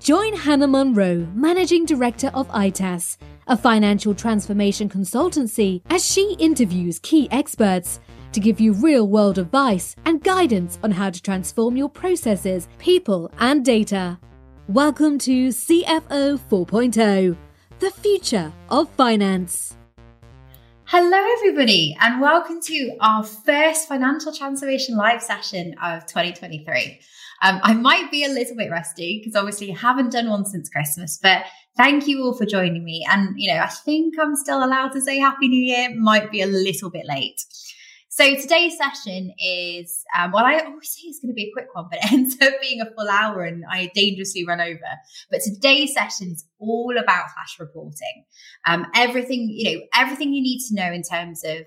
Join Hannah Munro, Managing Director of ITAS, a financial transformation consultancy, as she interviews key experts to give you real world advice and guidance on how to transform your processes, people, and data. Welcome to CFO 4.0, the future of finance. Hello, everybody, and welcome to our first financial transformation live session of 2023. Um, I might be a little bit rusty because obviously I haven't done one since Christmas, but thank you all for joining me. And, you know, I think I'm still allowed to say Happy New Year, might be a little bit late. So today's session is, um, well, I always say it's going to be a quick one, but it ends up being a full hour and I dangerously run over. But today's session is all about flash reporting. Um, everything, you know, everything you need to know in terms of,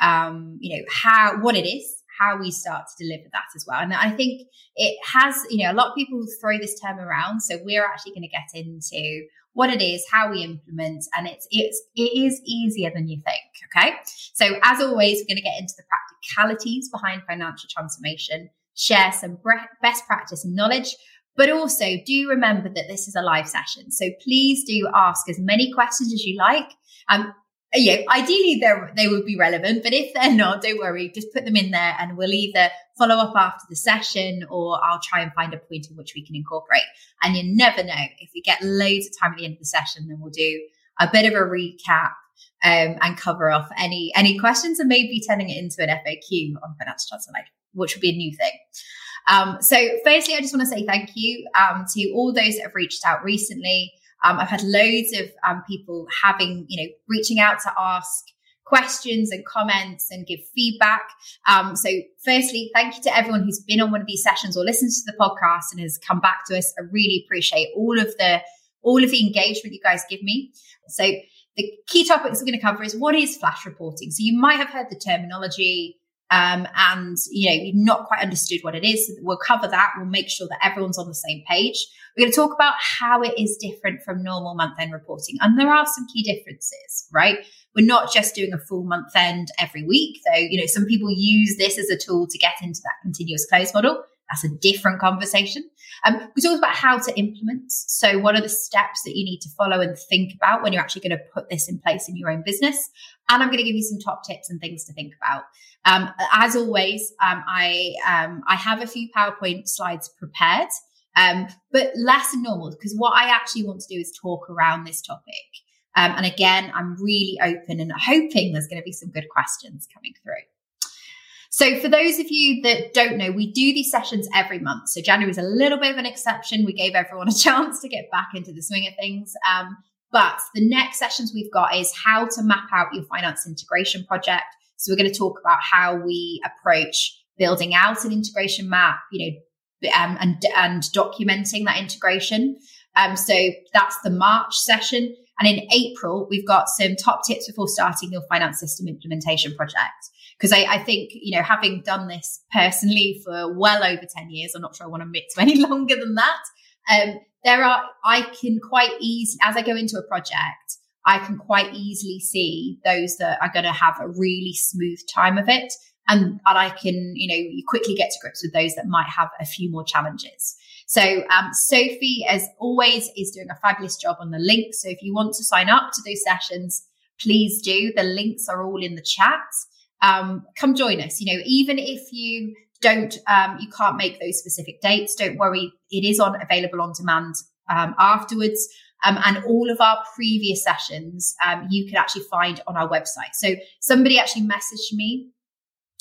um, you know, how, what it is, how we start to deliver that as well. And I think it has, you know, a lot of people throw this term around. So we're actually going to get into what it is, how we implement, and it's it's it is easier than you think. Okay. So as always, we're going to get into the practicalities behind financial transformation, share some best practice knowledge. But also, do remember that this is a live session. So please do ask as many questions as you like. Um, yeah, ideally they would be relevant, but if they're not, don't worry, just put them in there and we'll either follow up after the session or I'll try and find a point in which we can incorporate. And you never know if we get loads of time at the end of the session, then we'll do a bit of a recap um, and cover off any any questions and maybe turning it into an FAQ on financial transformation, which would be a new thing. Um, so, firstly, I just want to say thank you um, to all those that have reached out recently. Um, I've had loads of um, people having, you know, reaching out to ask questions and comments and give feedback. Um, so, firstly, thank you to everyone who's been on one of these sessions or listened to the podcast and has come back to us. I really appreciate all of the all of the engagement you guys give me. So, the key topics we're going to cover is what is flash reporting. So, you might have heard the terminology um, and you know we've not quite understood what it is. So we'll cover that. We'll make sure that everyone's on the same page. We're going to talk about how it is different from normal month-end reporting, and there are some key differences, right? We're not just doing a full month end every week, though. You know, some people use this as a tool to get into that continuous close model. That's a different conversation. Um, we talked about how to implement. So, what are the steps that you need to follow and think about when you're actually going to put this in place in your own business? And I'm going to give you some top tips and things to think about. Um, as always, um, I um, I have a few PowerPoint slides prepared, um, but less than normal because what I actually want to do is talk around this topic. Um, and again, I'm really open and hoping there's going to be some good questions coming through. So, for those of you that don't know, we do these sessions every month. So, January is a little bit of an exception. We gave everyone a chance to get back into the swing of things. Um, but the next sessions we've got is how to map out your finance integration project. So, we're going to talk about how we approach building out an integration map, you know, um, and and documenting that integration. Um, so that's the March session. And in April, we've got some top tips before starting your finance system implementation project. Because I, I, think, you know, having done this personally for well over 10 years, I'm not sure I want to admit to any longer than that. Um, there are, I can quite easily, as I go into a project, I can quite easily see those that are going to have a really smooth time of it. And, and I can, you know, you quickly get to grips with those that might have a few more challenges. So um, Sophie, as always, is doing a fabulous job on the link. So if you want to sign up to those sessions, please do. The links are all in the chat um, come join us. You know, even if you don't, um, you can't make those specific dates, don't worry. It is on available on demand um, afterwards. Um, and all of our previous sessions um, you can actually find on our website. So somebody actually messaged me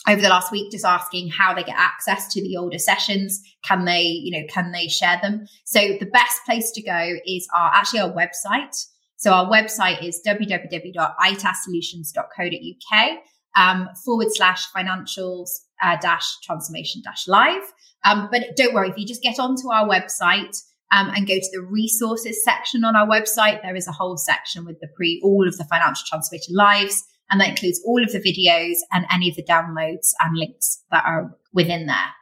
over the last week just asking how they get access to the older sessions can they you know can they share them so the best place to go is our actually our website so our website is www.itassolutions.co.uk um, forward slash financials uh, dash transformation dash live. Um, but don't worry, if you just get onto our website, um, and go to the resources section on our website. There is a whole section with the pre, all of the financial transformation lives. And that includes all of the videos and any of the downloads and links that are within there.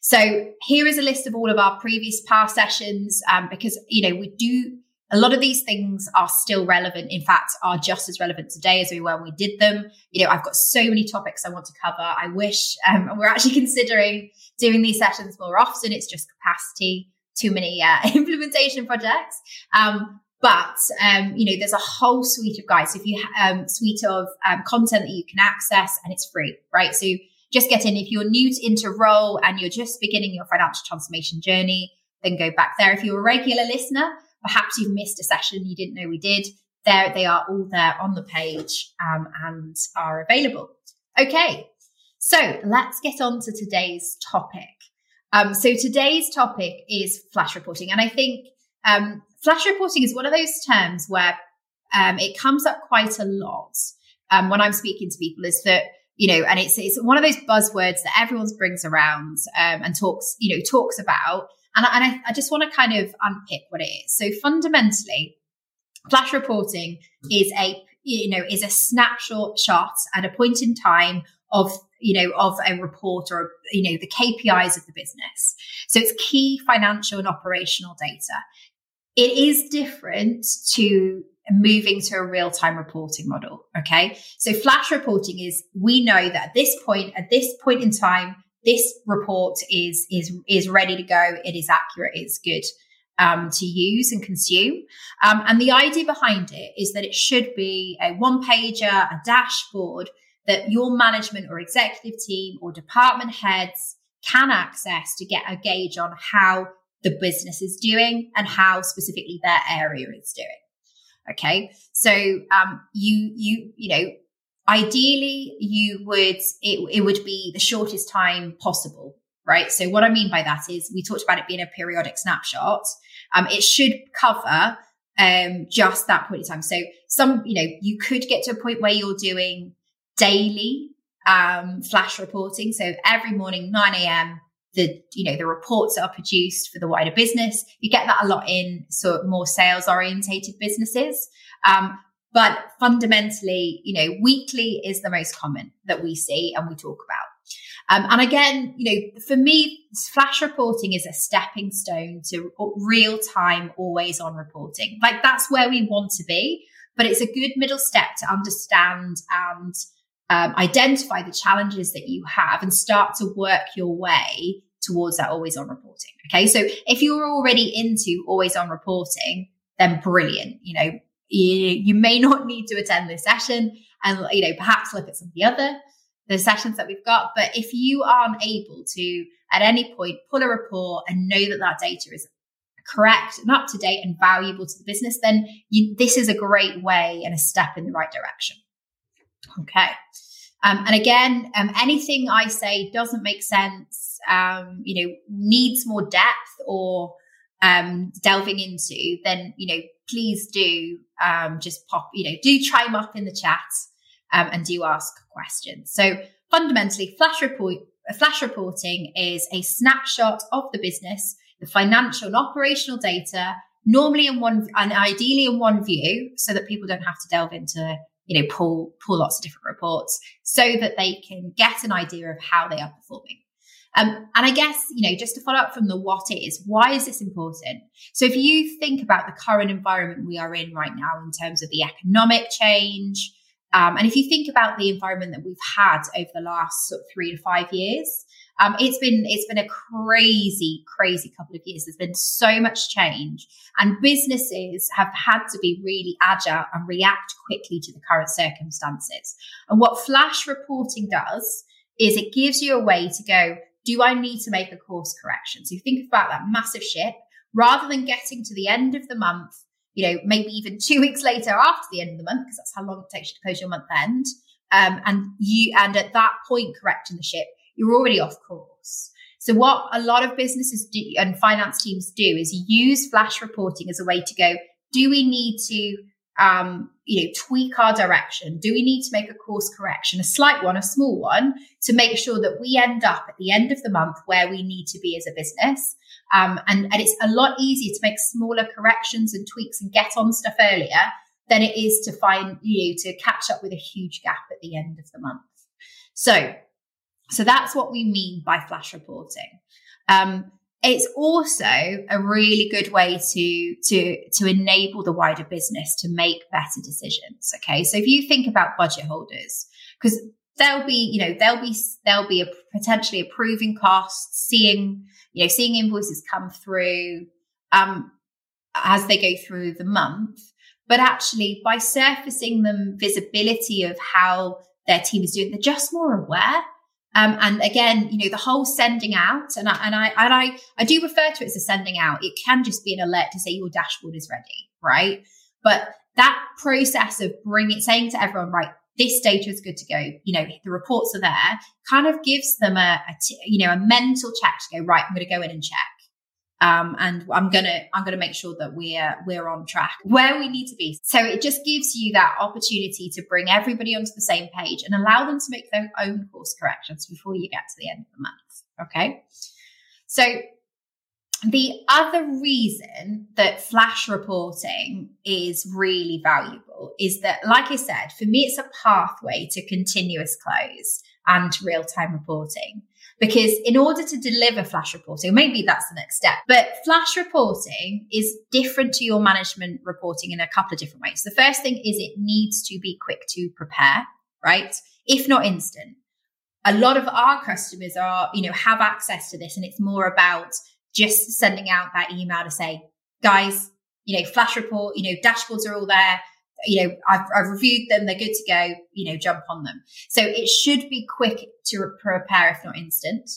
So here is a list of all of our previous past sessions, um, because, you know, we do, a lot of these things are still relevant. In fact, are just as relevant today as we were when we did them. You know, I've got so many topics I want to cover. I wish, um, we're actually considering doing these sessions more often. It's just capacity too many uh, implementation projects. Um, but um, you know, there's a whole suite of guides. If you um, suite of um, content that you can access, and it's free, right? So just get in. If you're new to, into role and you're just beginning your financial transformation journey, then go back there. If you're a regular listener, perhaps you've missed a session you didn't know we did. There, they are all there on the page um, and are available. Okay, so let's get on to today's topic. Um, so today's topic is flash reporting. And I think um, flash reporting is one of those terms where um, it comes up quite a lot um, when I'm speaking to people is that, you know, and it's, it's one of those buzzwords that everyone brings around um, and talks, you know, talks about. And, and I, I just want to kind of unpick what it is. So fundamentally, flash reporting is a, you know, is a snapshot shot at a point in time of you know, of a report or, you know, the KPIs of the business. So it's key financial and operational data. It is different to moving to a real time reporting model. Okay. So flash reporting is we know that at this point, at this point in time, this report is, is, is ready to go. It is accurate. It's good. Um, to use and consume. Um, and the idea behind it is that it should be a one pager, a dashboard that your management or executive team or department heads can access to get a gauge on how the business is doing and how specifically their area is doing. Okay. So, um, you, you, you know, ideally you would, it, it would be the shortest time possible. Right. So what I mean by that is we talked about it being a periodic snapshot. Um, it should cover, um, just that point in time. So some, you know, you could get to a point where you're doing daily um, flash reporting. So every morning, 9 a.m., the you know the reports are produced for the wider business. You get that a lot in sort of more sales orientated businesses. Um, but fundamentally, you know, weekly is the most common that we see and we talk about. Um, and again, you know, for me, flash reporting is a stepping stone to real time, always on reporting. Like that's where we want to be, but it's a good middle step to understand and um, identify the challenges that you have and start to work your way towards that always on reporting. Okay. So if you're already into always on reporting, then brilliant. You know, you, may not need to attend this session and, you know, perhaps look at some of the other the sessions that we've got. But if you aren't able to at any point pull a report and know that that data is correct and up to date and valuable to the business, then you, this is a great way and a step in the right direction. Okay. Um, and again, um, anything I say doesn't make sense, um, you know, needs more depth or um, delving into, then, you know, please do um, just pop, you know, do try chime up in the chat um, and do ask questions. So fundamentally, flash report, flash reporting is a snapshot of the business, the financial and operational data, normally in one and ideally in one view, so that people don't have to delve into you know, pull, pull lots of different reports so that they can get an idea of how they are performing. Um, and I guess, you know, just to follow up from the what is, why is this important? So if you think about the current environment we are in right now in terms of the economic change, um, and if you think about the environment that we've had over the last sort of three to five years, um, it's been it's been a crazy, crazy couple of years. There's been so much change, and businesses have had to be really agile and react quickly to the current circumstances. And what flash reporting does is it gives you a way to go. Do I need to make a course correction? So you think about that massive ship rather than getting to the end of the month, you know, maybe even two weeks later after the end of the month, because that's how long it takes you to close your month end. Um, and you, and at that point, correcting the ship, you're already off course. So what a lot of businesses do and finance teams do is use flash reporting as a way to go, do we need to um, you know, tweak our direction? Do we need to make a course correction, a slight one, a small one, to make sure that we end up at the end of the month where we need to be as a business? Um, and, and it's a lot easier to make smaller corrections and tweaks and get on stuff earlier than it is to find you know, to catch up with a huge gap at the end of the month. So, so that's what we mean by flash reporting. Um, it's also a really good way to to to enable the wider business to make better decisions okay? So if you think about budget holders because they'll be you know they'll be they'll be potentially approving costs seeing you know seeing invoices come through um as they go through the month. But actually by surfacing them visibility of how their team is doing they're just more aware um, and again, you know, the whole sending out, and I, and I and I I do refer to it as a sending out. It can just be an alert to say your dashboard is ready, right? But that process of bringing saying to everyone, right, this data is good to go. You know, the reports are there. Kind of gives them a, a t- you know a mental check to go right. I'm going to go in and check. Um, and I'm gonna I'm gonna make sure that we're we're on track where we need to be. So it just gives you that opportunity to bring everybody onto the same page and allow them to make their own course corrections before you get to the end of the month. Okay. So the other reason that flash reporting is really valuable is that, like I said, for me, it's a pathway to continuous close and real time reporting. Because in order to deliver flash reporting, maybe that's the next step, but flash reporting is different to your management reporting in a couple of different ways. The first thing is it needs to be quick to prepare, right? If not instant. A lot of our customers are, you know, have access to this and it's more about just sending out that email to say, guys, you know, flash report, you know, dashboards are all there you know, I've, I've reviewed them. They're good to go, you know, jump on them. So it should be quick to prepare, if not instant.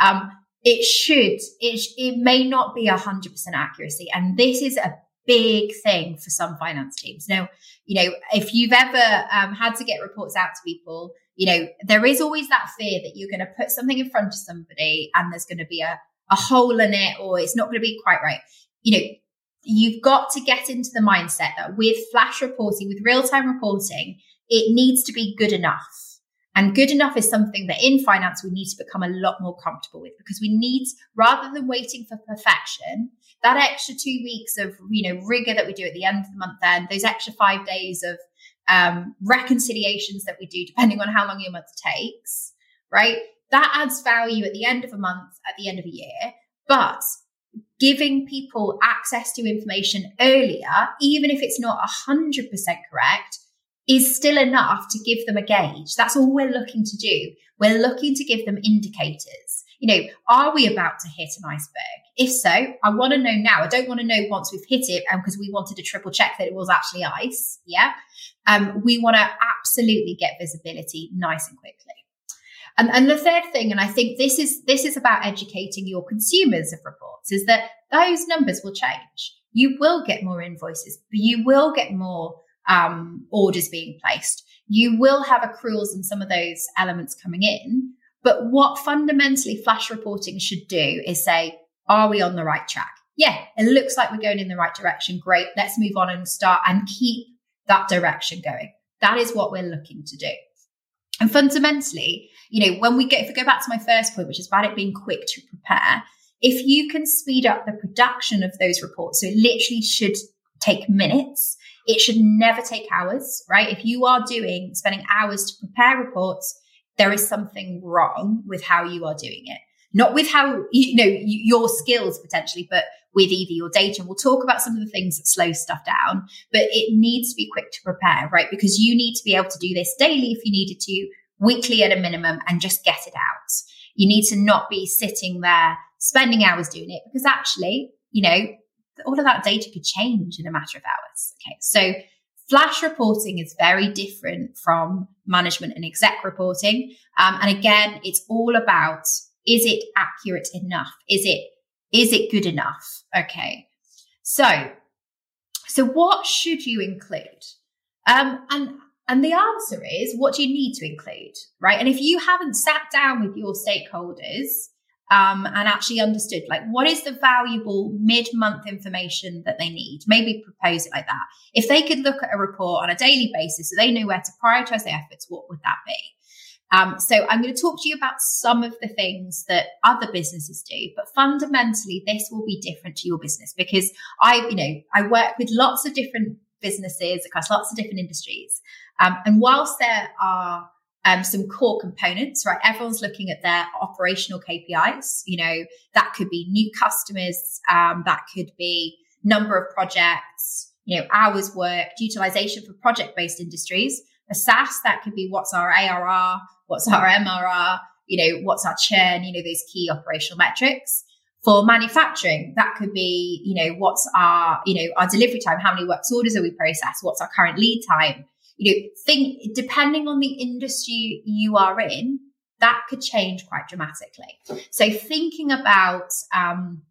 Um, it should, it, it may not be a hundred percent accuracy. And this is a big thing for some finance teams. Now, you know, if you've ever um, had to get reports out to people, you know, there is always that fear that you're going to put something in front of somebody and there's going to be a, a hole in it or it's not going to be quite right. You know, you've got to get into the mindset that with flash reporting, with real time reporting, it needs to be good enough. And good enough is something that in finance we need to become a lot more comfortable with because we need, rather than waiting for perfection, that extra two weeks of, you know, rigor that we do at the end of the month end, those extra five days of um, reconciliations that we do, depending on how long your month takes, right? That adds value at the end of a month, at the end of a year. But giving people access to information earlier, even if it's not 100% correct, is still enough to give them a gauge. That's all we're looking to do. We're looking to give them indicators. You know, are we about to hit an iceberg? If so, I want to know now. I don't want to know once we've hit it because we wanted to triple check that it was actually ice. Yeah. Um, we want to absolutely get visibility nice and quickly. And, and the third thing, and I think this is this is about educating your consumers of reports, is that those numbers will change. You will get more invoices, but you will get more um, orders being placed. You will have accruals and some of those elements coming in. But what fundamentally flash reporting should do is say, are we on the right track? Yeah, it looks like we're going in the right direction. Great. Let's move on and start and keep that direction going. That is what we're looking to do. And fundamentally, you know, when we get, if we go back to my first point, which is about it being quick to prepare, if you can speed up the production of those reports, so it literally should take minutes, it should never take hours, right? If you are doing, spending hours to prepare reports, there is something wrong with how you are doing it. Not with how, you know, your skills potentially, but with either your data. And we'll talk about some of the things that slow stuff down, but it needs to be quick to prepare, right? Because you need to be able to do this daily if you needed to, weekly at a minimum, and just get it out. You need to not be sitting there spending hours doing it because actually, you know, all of that data could change in a matter of hours. Okay. So flash reporting is very different from management and exec reporting. Um, and again, it's all about is it accurate enough? Is it is it good enough? Okay. So, so what should you include? Um, and and the answer is, what do you need to include, right? And if you haven't sat down with your stakeholders um, and actually understood like what is the valuable mid-month information that they need maybe propose it like that if they could look at a report on a daily basis so they know where to prioritize their efforts what would that be um, so i'm going to talk to you about some of the things that other businesses do but fundamentally this will be different to your business because i you know i work with lots of different businesses across lots of different industries um, and whilst there are um, some core components, right? Everyone's looking at their operational KPIs. You know, that could be new customers, um, that could be number of projects, you know, hours worked, utilization for project based industries. A SaaS, that could be what's our ARR, what's our MRR, you know, what's our churn, you know, those key operational metrics. For manufacturing, that could be, you know, what's our, you know, our delivery time, how many works orders are we processed, what's our current lead time, you know, think depending on the industry you are in, that could change quite dramatically. So thinking about um,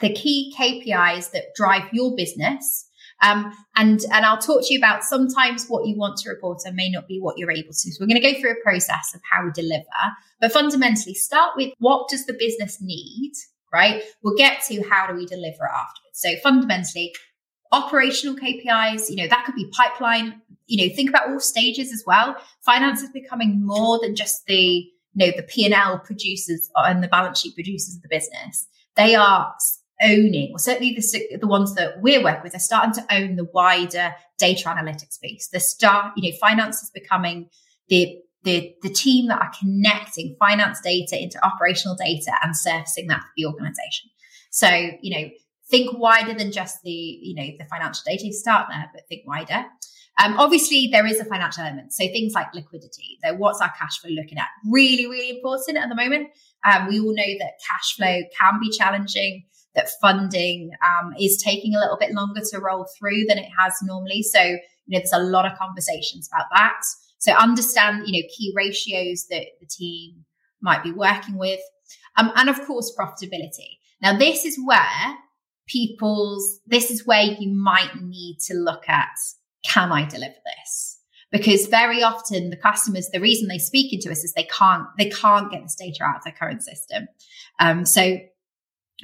the key KPIs that drive your business. Um, and and I'll talk to you about sometimes what you want to report and may not be what you're able to. So we're going to go through a process of how we deliver, but fundamentally start with what does the business need, right? We'll get to how do we deliver afterwards. So fundamentally, operational KPIs, you know, that could be pipeline, you know, think about all stages as well. Finance is becoming more than just the, you know, the P&L producers and the balance sheet producers of the business. They are owning, or certainly the, the ones that we're working with, are starting to own the wider data analytics piece. The start, you know, finance is becoming the the, the team that are connecting finance data into operational data and surfacing that for the organization. So, you know, think wider than just the, you know, the financial data. You Start there, but think wider. Um, obviously, there is a financial element. So things like liquidity. So what's our cash flow looking at? Really, really important at the moment. Um, we all know that cash flow can be challenging, that funding um, is taking a little bit longer to roll through than it has normally. So, you know, there's a lot of conversations about that. So understand, you know, key ratios that the team might be working with. Um, and of course, profitability. Now, this is where people's, this is where you might need to look at, can I deliver this? Because very often the customers, the reason they speak into us is they can't, they can't get this data out of their current system. Um, so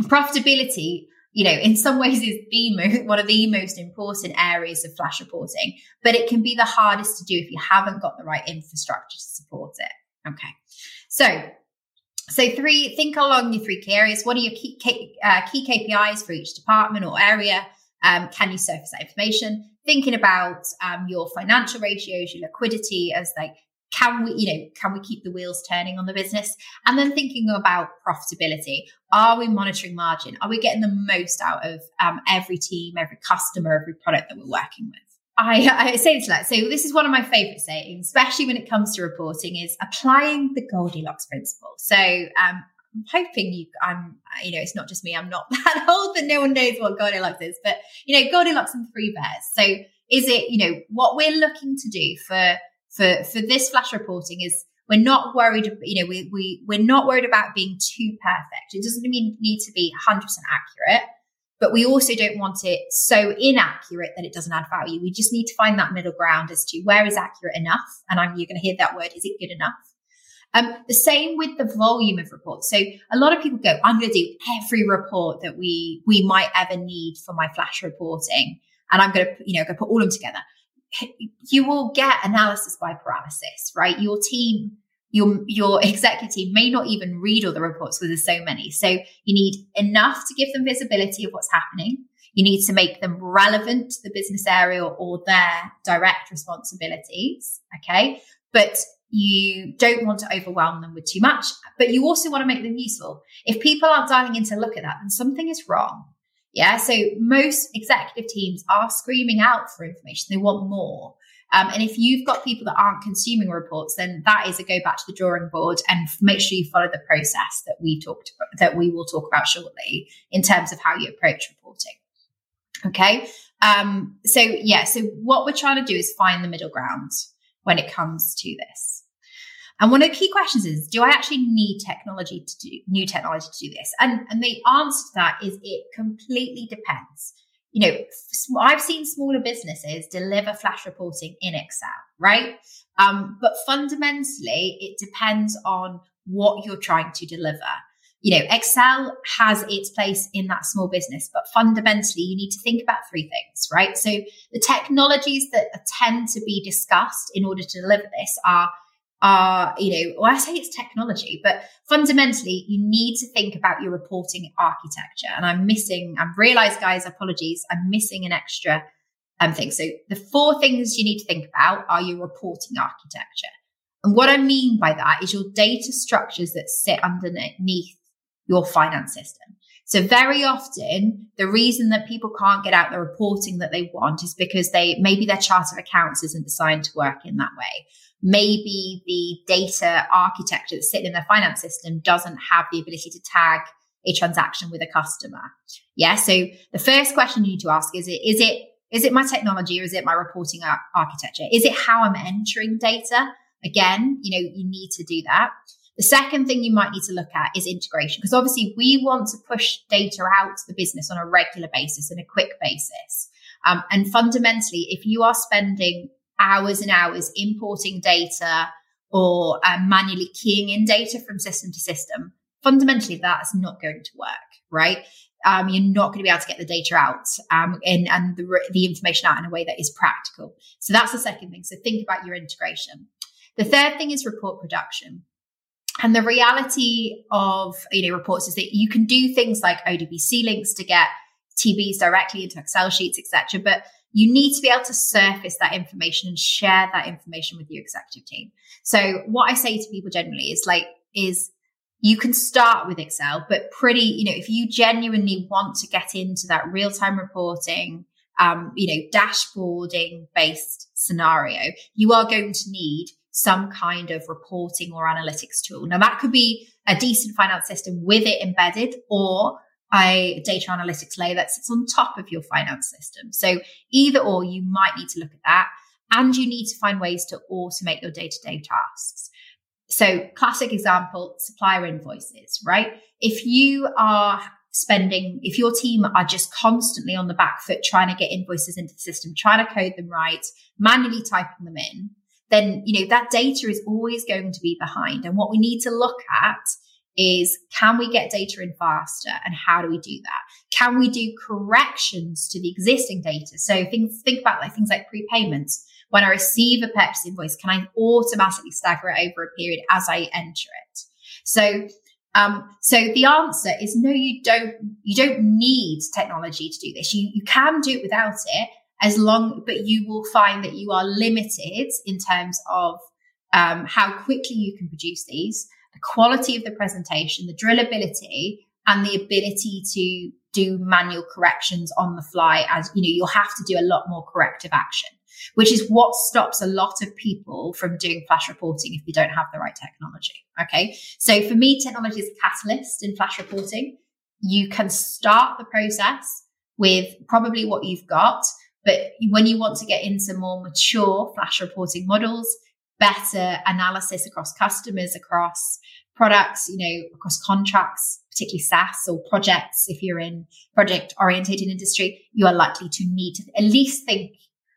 profitability, you know, in some ways is the most, one of the most important areas of flash reporting, but it can be the hardest to do if you haven't got the right infrastructure to support it. Okay. So so three, think along your three key areas. What are your key, uh, key KPIs for each department or area? Um, can you surface that information? Thinking about um, your financial ratios, your liquidity as like, can we, you know, can we keep the wheels turning on the business? And then thinking about profitability. Are we monitoring margin? Are we getting the most out of um, every team, every customer, every product that we're working with? I, I say this like so. This is one of my favorite sayings, especially when it comes to reporting, is applying the Goldilocks principle. So um, I'm hoping you, I'm, you know, it's not just me. I'm not that old that no one knows what Goldilocks is, but you know, Goldilocks and three bears. So is it, you know, what we're looking to do for for for this flash reporting is we're not worried, you know, we we we're not worried about being too perfect. It doesn't mean need to be 100% accurate but we also don't want it so inaccurate that it doesn't add value. We just need to find that middle ground as to where is accurate enough. And I'm, you're going to hear that word. Is it good enough? Um, the same with the volume of reports. So a lot of people go, I'm going to do every report that we, we might ever need for my flash reporting. And I'm going to, you know, go put all of them together. You will get analysis by paralysis, right? Your team your your executive may not even read all the reports because there's so many. So you need enough to give them visibility of what's happening. You need to make them relevant to the business area or their direct responsibilities. Okay. But you don't want to overwhelm them with too much, but you also want to make them useful. If people aren't dialing in to look at that, then something is wrong. Yeah. So most executive teams are screaming out for information. They want more. Um, and if you've got people that aren't consuming reports, then that is a go back to the drawing board and make sure you follow the process that we talked that we will talk about shortly in terms of how you approach reporting. Okay. Um, so yeah, so what we're trying to do is find the middle ground when it comes to this. And one of the key questions is, do I actually need technology to do new technology to do this? And, and the answer to that is it completely depends you know, I've seen smaller businesses deliver flash reporting in Excel, right? Um, but fundamentally, it depends on what you're trying to deliver. you know, Excel has its place in that small business, but fundamentally, you need to think about three things, right? So the technologies that tend to be discussed in order to deliver this are are, you know, well, I say it's technology, but fundamentally, you need to think about your reporting architecture. And I'm missing, I realize, guys, apologies, I'm missing an extra um, thing. So the four things you need to think about are your reporting architecture. And what I mean by that is your data structures that sit underneath your finance system. So very often the reason that people can't get out the reporting that they want is because they maybe their chart of accounts isn't designed to work in that way. Maybe the data architecture that's sitting in their finance system doesn't have the ability to tag a transaction with a customer. Yeah. So the first question you need to ask is it, is it, is it my technology or is it my reporting ar- architecture? Is it how I'm entering data? Again, you know, you need to do that. The second thing you might need to look at is integration, because obviously we want to push data out to the business on a regular basis and a quick basis. Um, and fundamentally, if you are spending hours and hours importing data or um, manually keying in data from system to system, fundamentally that's not going to work, right? Um, you're not going to be able to get the data out um, and, and the, the information out in a way that is practical. So that's the second thing. So think about your integration. The third thing is report production. And the reality of you know reports is that you can do things like ODBC links to get TBs directly into Excel sheets, etc. But you need to be able to surface that information and share that information with your executive team. So what I say to people generally is like, is you can start with Excel, but pretty, you know, if you genuinely want to get into that real time reporting, um, you know, dashboarding based scenario, you are going to need some kind of reporting or analytics tool. Now that could be a decent finance system with it embedded or a data analytics layer that sits on top of your finance system. So either or you might need to look at that and you need to find ways to automate your day to day tasks. So classic example, supplier invoices, right? If you are spending, if your team are just constantly on the back foot trying to get invoices into the system, trying to code them right, manually typing them in, then, you know, that data is always going to be behind. And what we need to look at is can we get data in faster and how do we do that? Can we do corrections to the existing data? So things, think about like things like prepayments. When I receive a purchase invoice, can I automatically stagger it over a period as I enter it? So um, so the answer is no, you don't, you don't need technology to do this. You, you can do it without it as long, but you will find that you are limited in terms of um, how quickly you can produce these the quality of the presentation, the drillability, and the ability to do manual corrections on the fly as you know you'll have to do a lot more corrective action which is what stops a lot of people from doing flash reporting if you don't have the right technology okay? So for me technology is a catalyst in flash reporting. You can start the process with probably what you've got but when you want to get into more mature flash reporting models better analysis across customers, across products, you know, across contracts, particularly SaaS or projects. If you're in project orientated industry, you are likely to need to at least think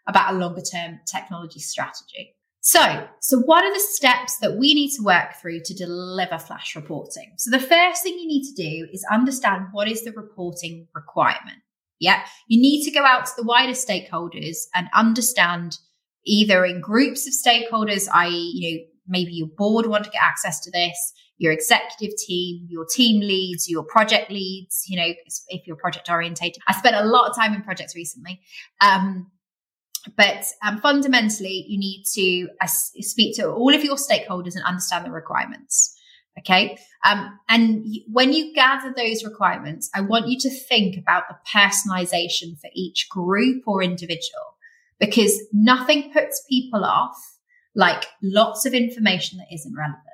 about a longer term technology strategy. So, so what are the steps that we need to work through to deliver flash reporting? So the first thing you need to do is understand what is the reporting requirement. Yeah. You need to go out to the wider stakeholders and understand either in groups of stakeholders, i.e., you know, maybe your board want to get access to this, your executive team, your team leads, your project leads, you know, if you're project orientated. I spent a lot of time in projects recently. Um, but um, fundamentally, you need to uh, speak to all of your stakeholders and understand the requirements. Okay. Um, and when you gather those requirements, I want you to think about the personalization for each group or individual because nothing puts people off like lots of information that isn't relevant.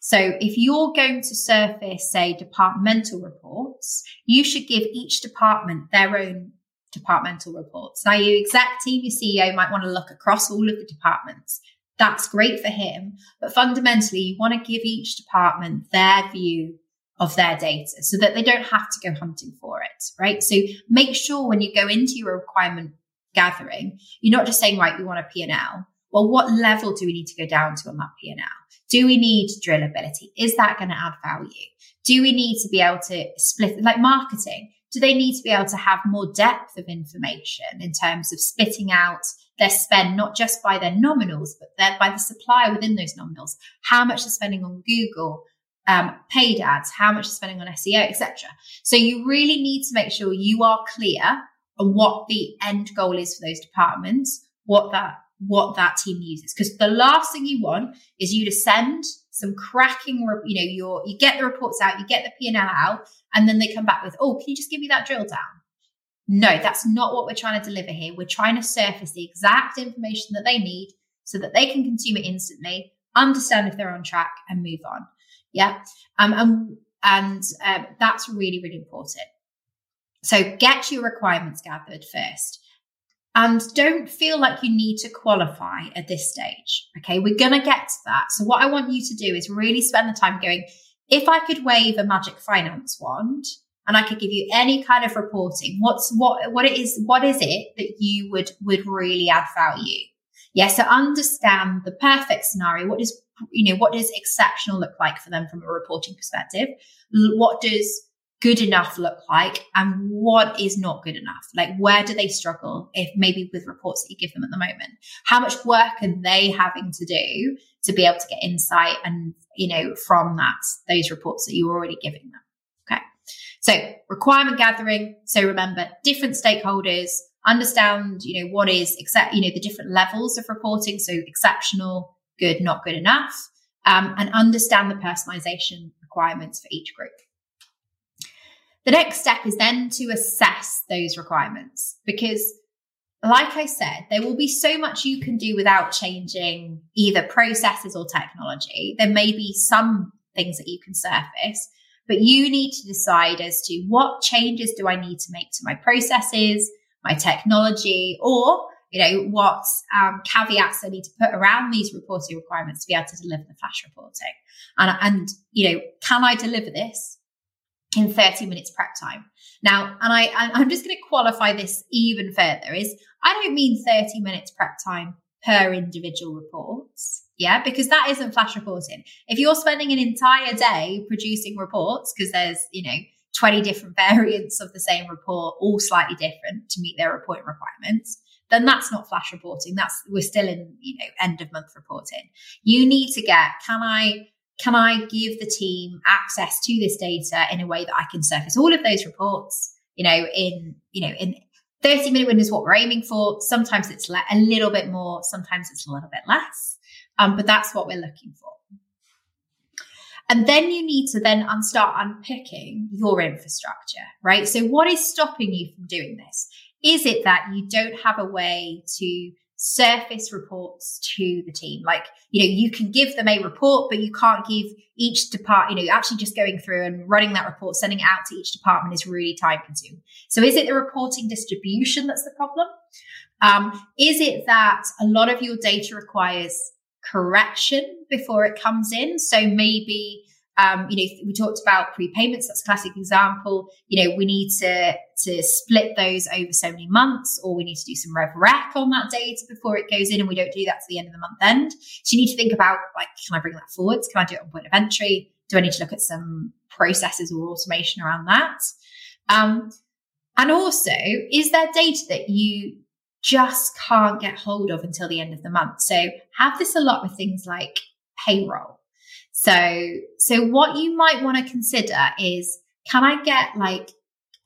So if you're going to surface, say, departmental reports, you should give each department their own departmental reports. Now, your exec team, your CEO might want to look across all of the departments. That's great for him. But fundamentally, you want to give each department their view of their data so that they don't have to go hunting for it, right? So make sure when you go into your requirement gathering, you're not just saying, right, we want a P&L. Well, what level do we need to go down to on that P&L? Do we need drillability? Is that going to add value? Do we need to be able to split, like marketing? Do they need to be able to have more depth of information in terms of splitting out their spend, not just by their nominals, but by the supplier within those nominals? How much they're spending on Google, um, paid ads, how much they're spending on SEO, etc. So you really need to make sure you are clear what the end goal is for those departments, what that what that team uses. Because the last thing you want is you to send some cracking, you know, your you get the reports out, you get the P and L out, and then they come back with, oh, can you just give me that drill down? No, that's not what we're trying to deliver here. We're trying to surface the exact information that they need so that they can consume it instantly, understand if they're on track, and move on. Yeah, um, and and uh, that's really really important. So get your requirements gathered first. And don't feel like you need to qualify at this stage. Okay, we're going to get to that. So, what I want you to do is really spend the time going, if I could wave a magic finance wand and I could give you any kind of reporting, what's what what it is, what is it that you would would really add value? Yes, yeah, so understand the perfect scenario. What does you know, what does exceptional look like for them from a reporting perspective? What does good enough look like and what is not good enough? Like, where do they struggle if maybe with reports that you give them at the moment? How much work are they having to do to be able to get insight and, you know, from that, those reports that you're already giving them? Okay. So requirement gathering. So remember different stakeholders, understand, you know, what is except, you know, the different levels of reporting. So exceptional, good, not good enough, um, and understand the personalization requirements for each group. The next step is then to assess those requirements because like I said, there will be so much you can do without changing either processes or technology. There may be some things that you can surface, but you need to decide as to what changes do I need to make to my processes, my technology, or you know what um, caveats I need to put around these reporting requirements to be able to deliver the flash reporting. And, and you know, can I deliver this in 30 minutes prep time. Now, and I, I'm just going to qualify this even further is I don't mean 30 minutes prep time per individual reports. Yeah, because that isn't flash reporting. If you're spending an entire day producing reports, because there's, you know, 20 different variants of the same report, all slightly different to meet their reporting requirements, then that's not flash reporting. That's, we're still in, you know, end of month reporting. You need to get, can I can I give the team access to this data in a way that I can surface all of those reports, you know, in, you know, in 30 minute windows, what we're aiming for. Sometimes it's le- a little bit more, sometimes it's a little bit less. Um, but that's what we're looking for. And then you need to then start unpicking your infrastructure, right? So what is stopping you from doing this? Is it that you don't have a way to surface reports to the team. Like, you know, you can give them a report, but you can't give each department, you know, actually just going through and running that report, sending it out to each department is really time consuming. So is it the reporting distribution that's the problem? Um, is it that a lot of your data requires correction before it comes in? So maybe um, you know, we talked about prepayments. That's a classic example. You know, we need to to split those over so many months, or we need to do some rev rec on that data before it goes in, and we don't do that to the end of the month end. So you need to think about like, can I bring that forwards? Can I do it on point of entry? Do I need to look at some processes or automation around that? Um, and also, is there data that you just can't get hold of until the end of the month? So have this a lot with things like payroll so, so what you might want to consider is, can I get like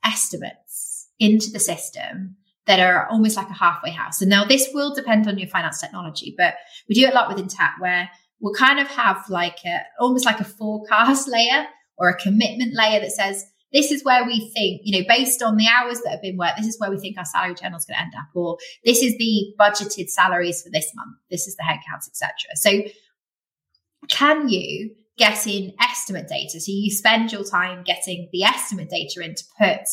estimates into the system that are almost like a halfway house? And now this will depend on your finance technology, but we do it a lot with Intacct where we'll kind of have like a, almost like a forecast layer or a commitment layer that says, this is where we think, you know, based on the hours that have been worked, this is where we think our salary channel is going to end up, or this is the budgeted salaries for this month, this is the headcounts, etc. So can you get in estimate data? So you spend your time getting the estimate data in to put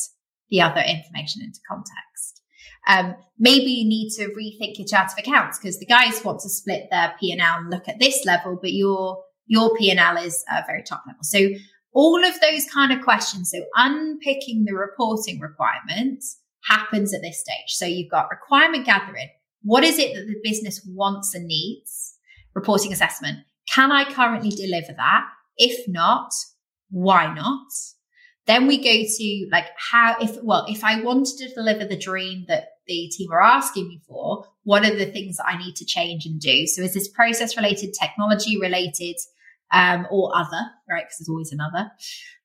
the other information into context. Um, maybe you need to rethink your chart of accounts because the guys want to split their P and L and look at this level, but your your P and L is a very top level. So all of those kind of questions. So unpicking the reporting requirements happens at this stage. So you've got requirement gathering. What is it that the business wants and needs? Reporting assessment Can I currently deliver that? If not, why not? Then we go to like how, if, well, if I wanted to deliver the dream that the team are asking me for, what are the things that I need to change and do? So is this process related, technology related, um, or other, right? Because there's always another.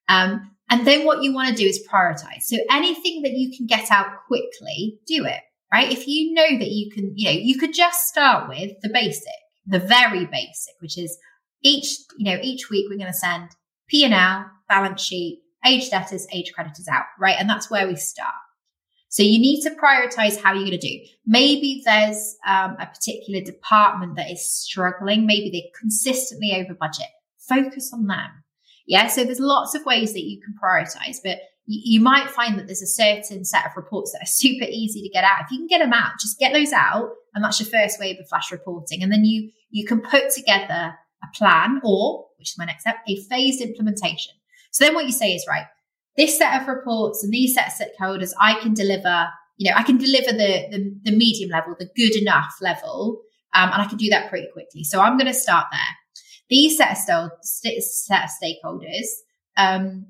Um, and then what you want to do is prioritize. So anything that you can get out quickly, do it, right? If you know that you can, you know, you could just start with the basic, the very basic, which is each, you know, each week we're going to send P&L, balance sheet, age debtors, age creditors out, right? And that's where we start. So you need to prioritize how you're going to do. Maybe there's um, a particular department that is struggling. Maybe they're consistently over budget. Focus on them. Yeah. So there's lots of ways that you can prioritize, but you, you might find that there's a certain set of reports that are super easy to get out. If you can get them out, just get those out. And that's your first wave of flash reporting. And then you, you can put together a plan or, which is my next step, a phased implementation. So then what you say is, right, this set of reports and these set of stakeholders, I can deliver, you know, I can deliver the, the, the medium level, the good enough level, um, and I can do that pretty quickly. So I'm going to start there. These set of, st- set of stakeholders, um,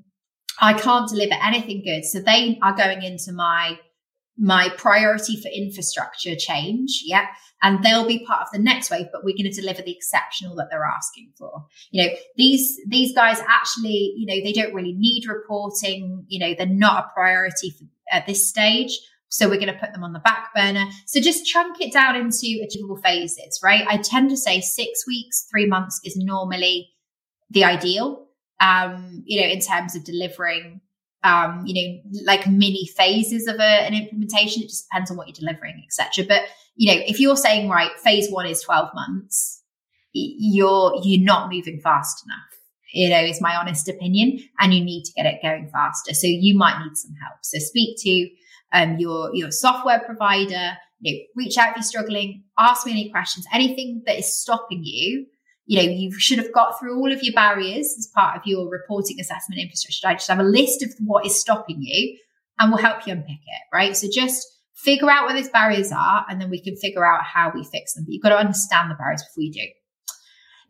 I can't deliver anything good. So they are going into my my priority for infrastructure change. Yeah. And they'll be part of the next wave, but we're going to deliver the exceptional that they're asking for. You know, these, these guys actually, you know, they don't really need reporting. You know, they're not a priority for, at this stage. So we're going to put them on the back burner. So just chunk it down into achievable phases, right? I tend to say six weeks, three months is normally the ideal. Um, you know, in terms of delivering um, you know, like mini phases of a, an implementation. It just depends on what you're delivering, etc. But you know, if you're saying right, phase one is 12 months, you're you're not moving fast enough. You know, is my honest opinion, and you need to get it going faster. So you might need some help. So speak to um, your your software provider. You know, reach out if you're struggling. Ask me any questions. Anything that is stopping you you know, you should have got through all of your barriers as part of your reporting assessment infrastructure. I just have a list of what is stopping you and we'll help you unpick it, right? So just figure out where those barriers are and then we can figure out how we fix them. But you've got to understand the barriers before you do.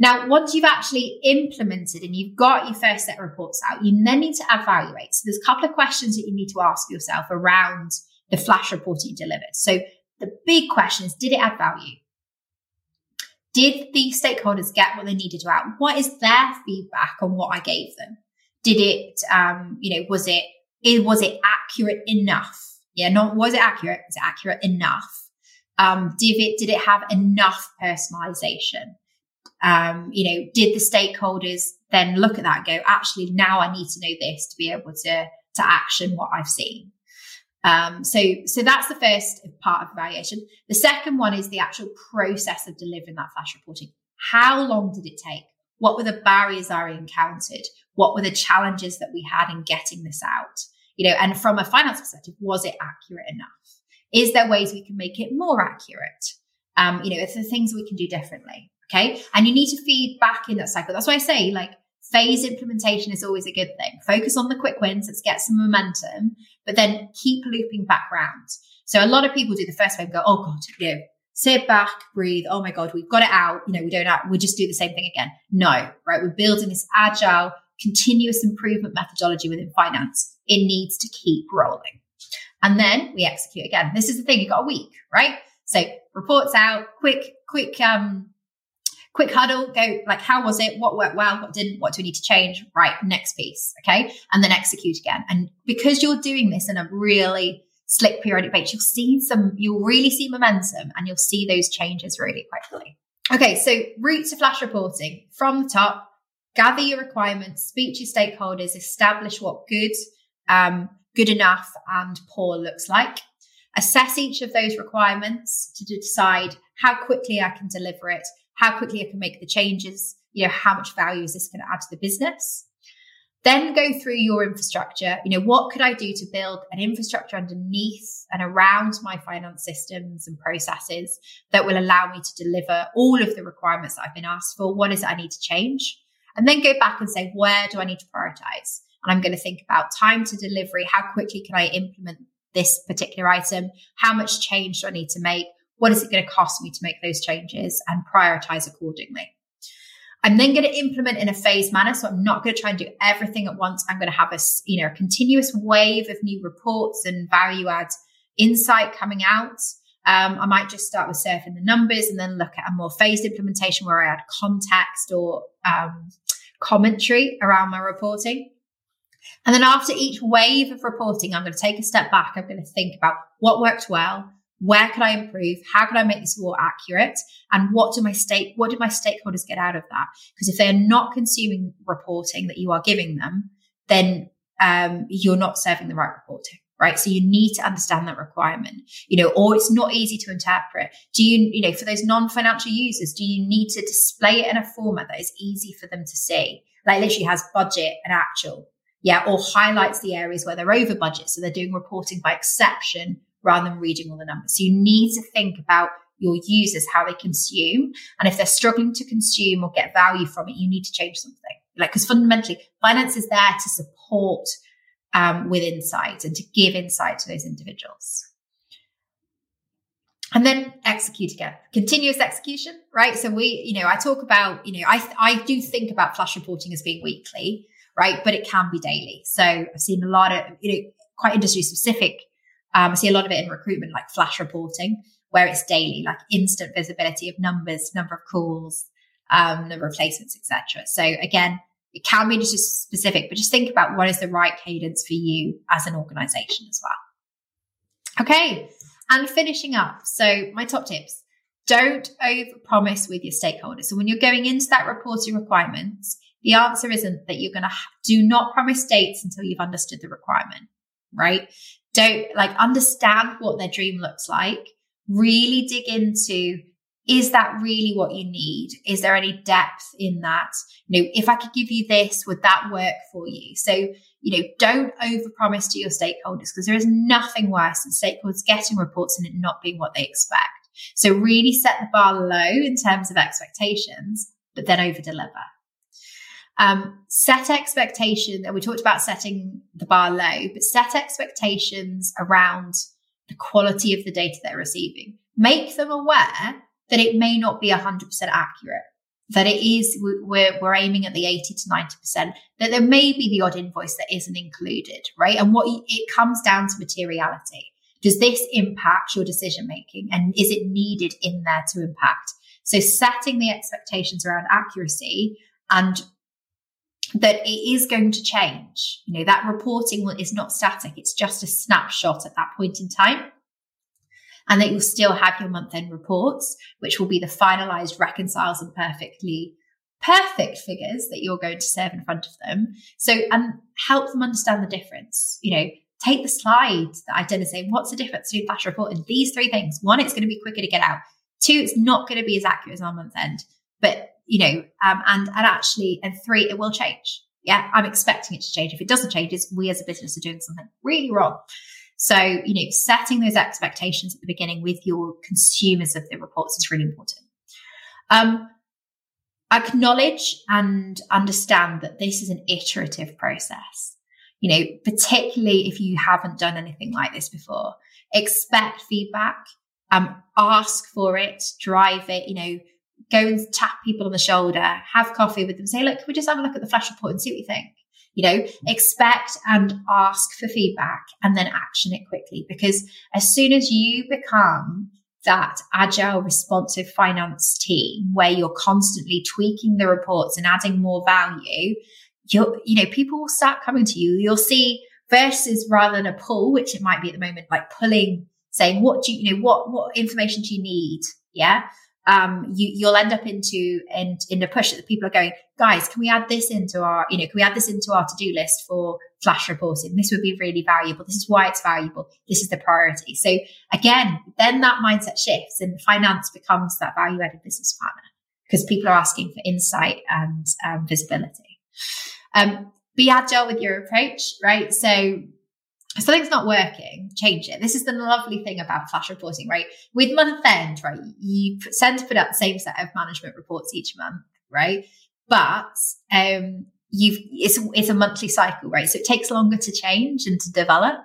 Now, once you've actually implemented and you've got your first set of reports out, you then need to evaluate. So there's a couple of questions that you need to ask yourself around the flash report you delivered. So the big question is, did it add value? Did the stakeholders get what they needed out? What is their feedback on what I gave them? Did it, um, you know, was it, it, was it accurate enough? Yeah, not was it accurate? Was it accurate enough? Um, did it, did it have enough personalization? Um, you know, did the stakeholders then look at that and go, actually, now I need to know this to be able to, to action what I've seen? Um, so, so that's the first part of evaluation. The second one is the actual process of delivering that flash reporting. How long did it take? What were the barriers I encountered? What were the challenges that we had in getting this out? You know, and from a finance perspective, was it accurate enough? Is there ways we can make it more accurate? Um, you know, if there things we can do differently. Okay. And you need to feed back in that cycle. That's why I say, like, phase implementation is always a good thing. Focus on the quick wins. Let's get some momentum, but then keep looping back around. So a lot of people do the first wave go, oh God, you know, sit back, breathe. Oh my God, we've got it out. You know, we don't, we just do the same thing again. No, right? We're building this agile, continuous improvement methodology within finance. It needs to keep rolling. And then we execute again. This is the thing. You've got a week, right? So reports out, quick, quick, um, quick huddle, go like, how was it? What worked well? What didn't? What do we need to change? Right, next piece. Okay. And then execute again. And because you're doing this in a really slick periodic basis, you'll see some, you'll really see momentum and you'll see those changes really quickly. Okay. So route to flash reporting from the top, gather your requirements, speak to your stakeholders, establish what good, um, good enough and poor looks like. Assess each of those requirements to decide how quickly I can deliver it how quickly I can make the changes, you know, how much value is this going to add to the business? Then go through your infrastructure. You know, what could I do to build an infrastructure underneath and around my finance systems and processes that will allow me to deliver all of the requirements that I've been asked for? What is it I need to change? And then go back and say, where do I need to prioritize? And I'm going to think about time to delivery. How quickly can I implement this particular item? How much change do I need to make? What is it going to cost me to make those changes and prioritize accordingly? I'm then going to implement in a phased manner. So I'm not going to try and do everything at once. I'm going to have a, you know, a continuous wave of new reports and value add insight coming out. Um, I might just start with surfing the numbers and then look at a more phased implementation where I add context or um, commentary around my reporting. And then after each wave of reporting, I'm going to take a step back. I'm going to think about what worked well, where can I improve? How can I make this more accurate? And what do my stake, what do my stakeholders get out of that? Because if they're not consuming reporting that you are giving them, then um, you're not serving the right reporting right? So you need to understand that requirement, you know, or it's not easy to interpret. Do you, you know, for those non-financial users, do you need to display it in a format that is easy for them to see? Like literally has budget and actual, yeah, or highlights the areas where they're over budget. So they're doing reporting by exception rather than reading all the numbers. So you need to think about your users, how they consume. And if they're struggling to consume or get value from it, you need to change something. Like, because fundamentally, finance is there to support um, with insight and to give insight to those individuals. And then execute again, continuous execution, right? So we, you know, I talk about, you know, I, I do think about flash reporting as being weekly, right? But it can be daily. So I've seen a lot of, you know, quite industry specific um, I see a lot of it in recruitment, like flash reporting, where it's daily, like instant visibility of numbers, number of calls, um, number of placements, etc. So again, it can be just specific, but just think about what is the right cadence for you as an organization as well. Okay. And finishing up. So my top tips. Don't overpromise with your stakeholders. So when you're going into that reporting requirements, the answer isn't that you're going to do not promise dates until you've understood the requirement, right? Don't like understand what their dream looks like, really dig into is that really what you need? Is there any depth in that? You know, if I could give you this, would that work for you? So, you know, don't overpromise to your stakeholders because there is nothing worse than stakeholders getting reports and it not being what they expect. So really set the bar low in terms of expectations, but then over deliver. Um, set expectations, and we talked about setting the bar low, but set expectations around the quality of the data they're receiving. Make them aware that it may not be 100% accurate, that it is, we're, we're aiming at the 80 to 90%, that there may be the odd invoice that isn't included, right? And what it comes down to materiality. Does this impact your decision making? And is it needed in there to impact? So setting the expectations around accuracy and that it is going to change. You know, that reporting is not static. It's just a snapshot at that point in time. And that you'll still have your month end reports, which will be the finalized reconciles and perfectly perfect figures that you're going to serve in front of them. So, and help them understand the difference. You know, take the slide that I did and say, what's the difference between flash reporting? These three things. One, it's going to be quicker to get out. Two, it's not going to be as accurate as our month end. But you know, um, and and actually, and three, it will change. Yeah, I'm expecting it to change. If it doesn't change, it's we as a business are doing something really wrong. So, you know, setting those expectations at the beginning with your consumers of the reports is really important. Um, acknowledge and understand that this is an iterative process. You know, particularly if you haven't done anything like this before, expect feedback, um, ask for it, drive it, you know, go and tap people on the shoulder, have coffee with them, say, look, can we just have a look at the flash report and see what you think? You know, expect and ask for feedback and then action it quickly. Because as soon as you become that agile, responsive finance team where you're constantly tweaking the reports and adding more value, you'll, you know, people will start coming to you. You'll see versus rather than a pull, which it might be at the moment, like pulling, saying, what do you, you know, what, what information do you need? Yeah um, you, you'll end up into and in a push that people are going, guys, can we add this into our, you know, can we add this into our to-do list for flash reporting? This would be really valuable. This is why it's valuable. This is the priority. So again, then that mindset shifts and finance becomes that value-added business partner because people are asking for insight and um, visibility. Um, be agile with your approach, right? So something's not working, change it. This is the lovely thing about flash reporting, right? With month end, right, you tend to put out the same set of management reports each month, right? But um, you've it's it's a monthly cycle, right? So it takes longer to change and to develop.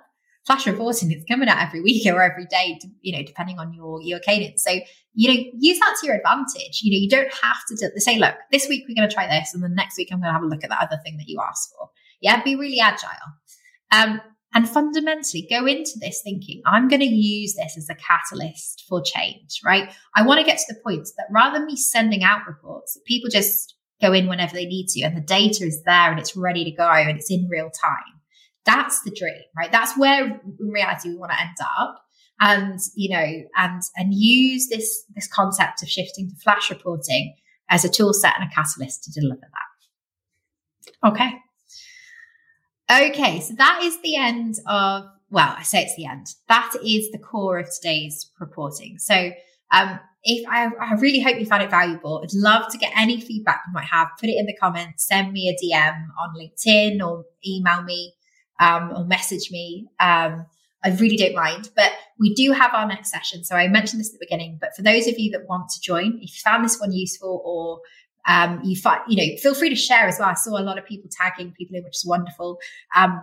flash reporting it's coming out every week or every day you know depending on your your cadence so you know use that to your advantage you know you don't have to do, say look this week we're going to try this and then next week i'm going to have a look at that other thing that you asked for yeah be really agile um, and fundamentally go into this thinking i'm going to use this as a catalyst for change right i want to get to the point that rather than me sending out reports people just go in whenever they need to and the data is there and it's ready to go and it's in real time that's the dream, right? That's where in reality we want to end up. And, you know, and, and use this, this concept of shifting to flash reporting as a tool set and a catalyst to deliver that. Okay. Okay. So that is the end of, well, I say it's the end. That is the core of today's reporting. So, um, if I, I, really hope you found it valuable, I'd love to get any feedback you might have. Put it in the comments, send me a DM on LinkedIn or email me um, or message me. Um, I really don't mind. But we do have our next session. So I mentioned this at the beginning, but for those of you that want to join, if you found this one useful or um, you find, you know, feel free to share as well. I saw a lot of people tagging people in, which is wonderful. Um,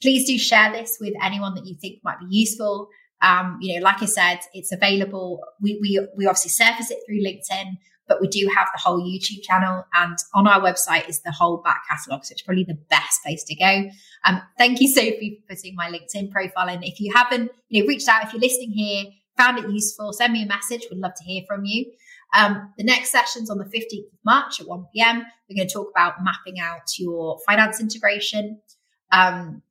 please do share this with anyone that you think might be useful. Um, you know, like I said, it's available. We, we, we obviously surface it through LinkedIn but we do have the whole YouTube channel and on our website is the whole back catalogue. So it's probably the best place to go. Um, thank you, Sophie, for putting my LinkedIn profile in. If you haven't, you know, reached out, if you're listening here, found it useful, send me a message. We'd love to hear from you. Um, the next session's on the 15th of March at 1 p.m. We're going to talk about mapping out your finance integration. Um,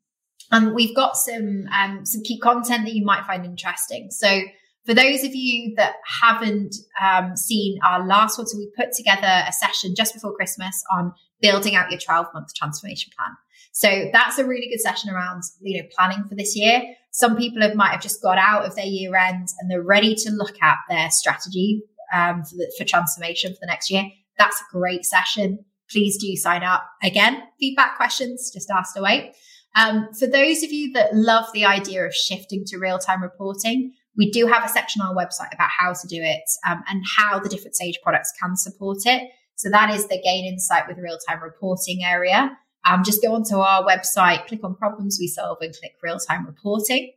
and we've got some um, some key content that you might find interesting. So for those of you that haven't um, seen our last one, so we put together a session just before Christmas on building out your 12 month transformation plan. So that's a really good session around, you know, planning for this year. Some people have, might have just got out of their year end and they're ready to look at their strategy um, for, the, for transformation for the next year. That's a great session. Please do sign up. Again, feedback questions, just asked away. Um, for those of you that love the idea of shifting to real time reporting, we do have a section on our website about how to do it um, and how the different Sage products can support it. So that is the gain insight with real time reporting area. Um, just go onto our website, click on problems we solve and click real time reporting.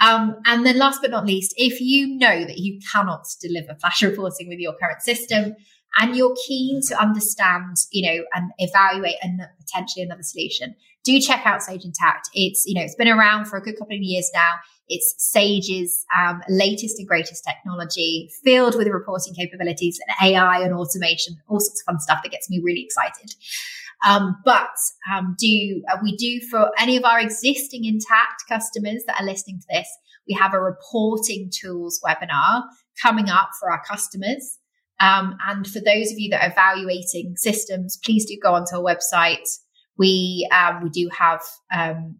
Um, and then last but not least, if you know that you cannot deliver flash reporting with your current system and you're keen to understand, you know, and evaluate and potentially another solution, do check out Sage Intacct. It's, you know, it's been around for a good couple of years now. It's Sage's um, latest and greatest technology, filled with reporting capabilities and AI and automation, all sorts of fun stuff that gets me really excited. Um, but um, do uh, we do for any of our existing Intacct customers that are listening to this? We have a reporting tools webinar coming up for our customers. Um, and for those of you that are evaluating systems, please do go onto our website. We um, we do have um,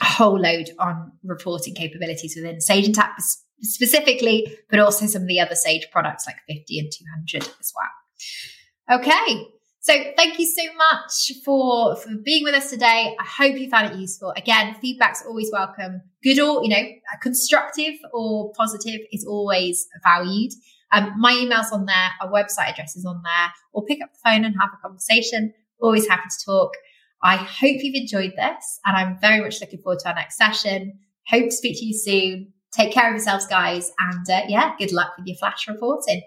a whole load on reporting capabilities within Sage Intacct specifically, but also some of the other Sage products like 50 and 200 as well. Okay. So thank you so much for, for being with us today. I hope you found it useful. Again, feedback's always welcome. Good or, you know, constructive or positive is always valued. Um, my email's on there, our website address is on there, or pick up the phone and have a conversation. Always happy to talk. I hope you've enjoyed this and I'm very much looking forward to our next session. Hope to speak to you soon. Take care of yourselves, guys. And uh, yeah, good luck with your flash reporting.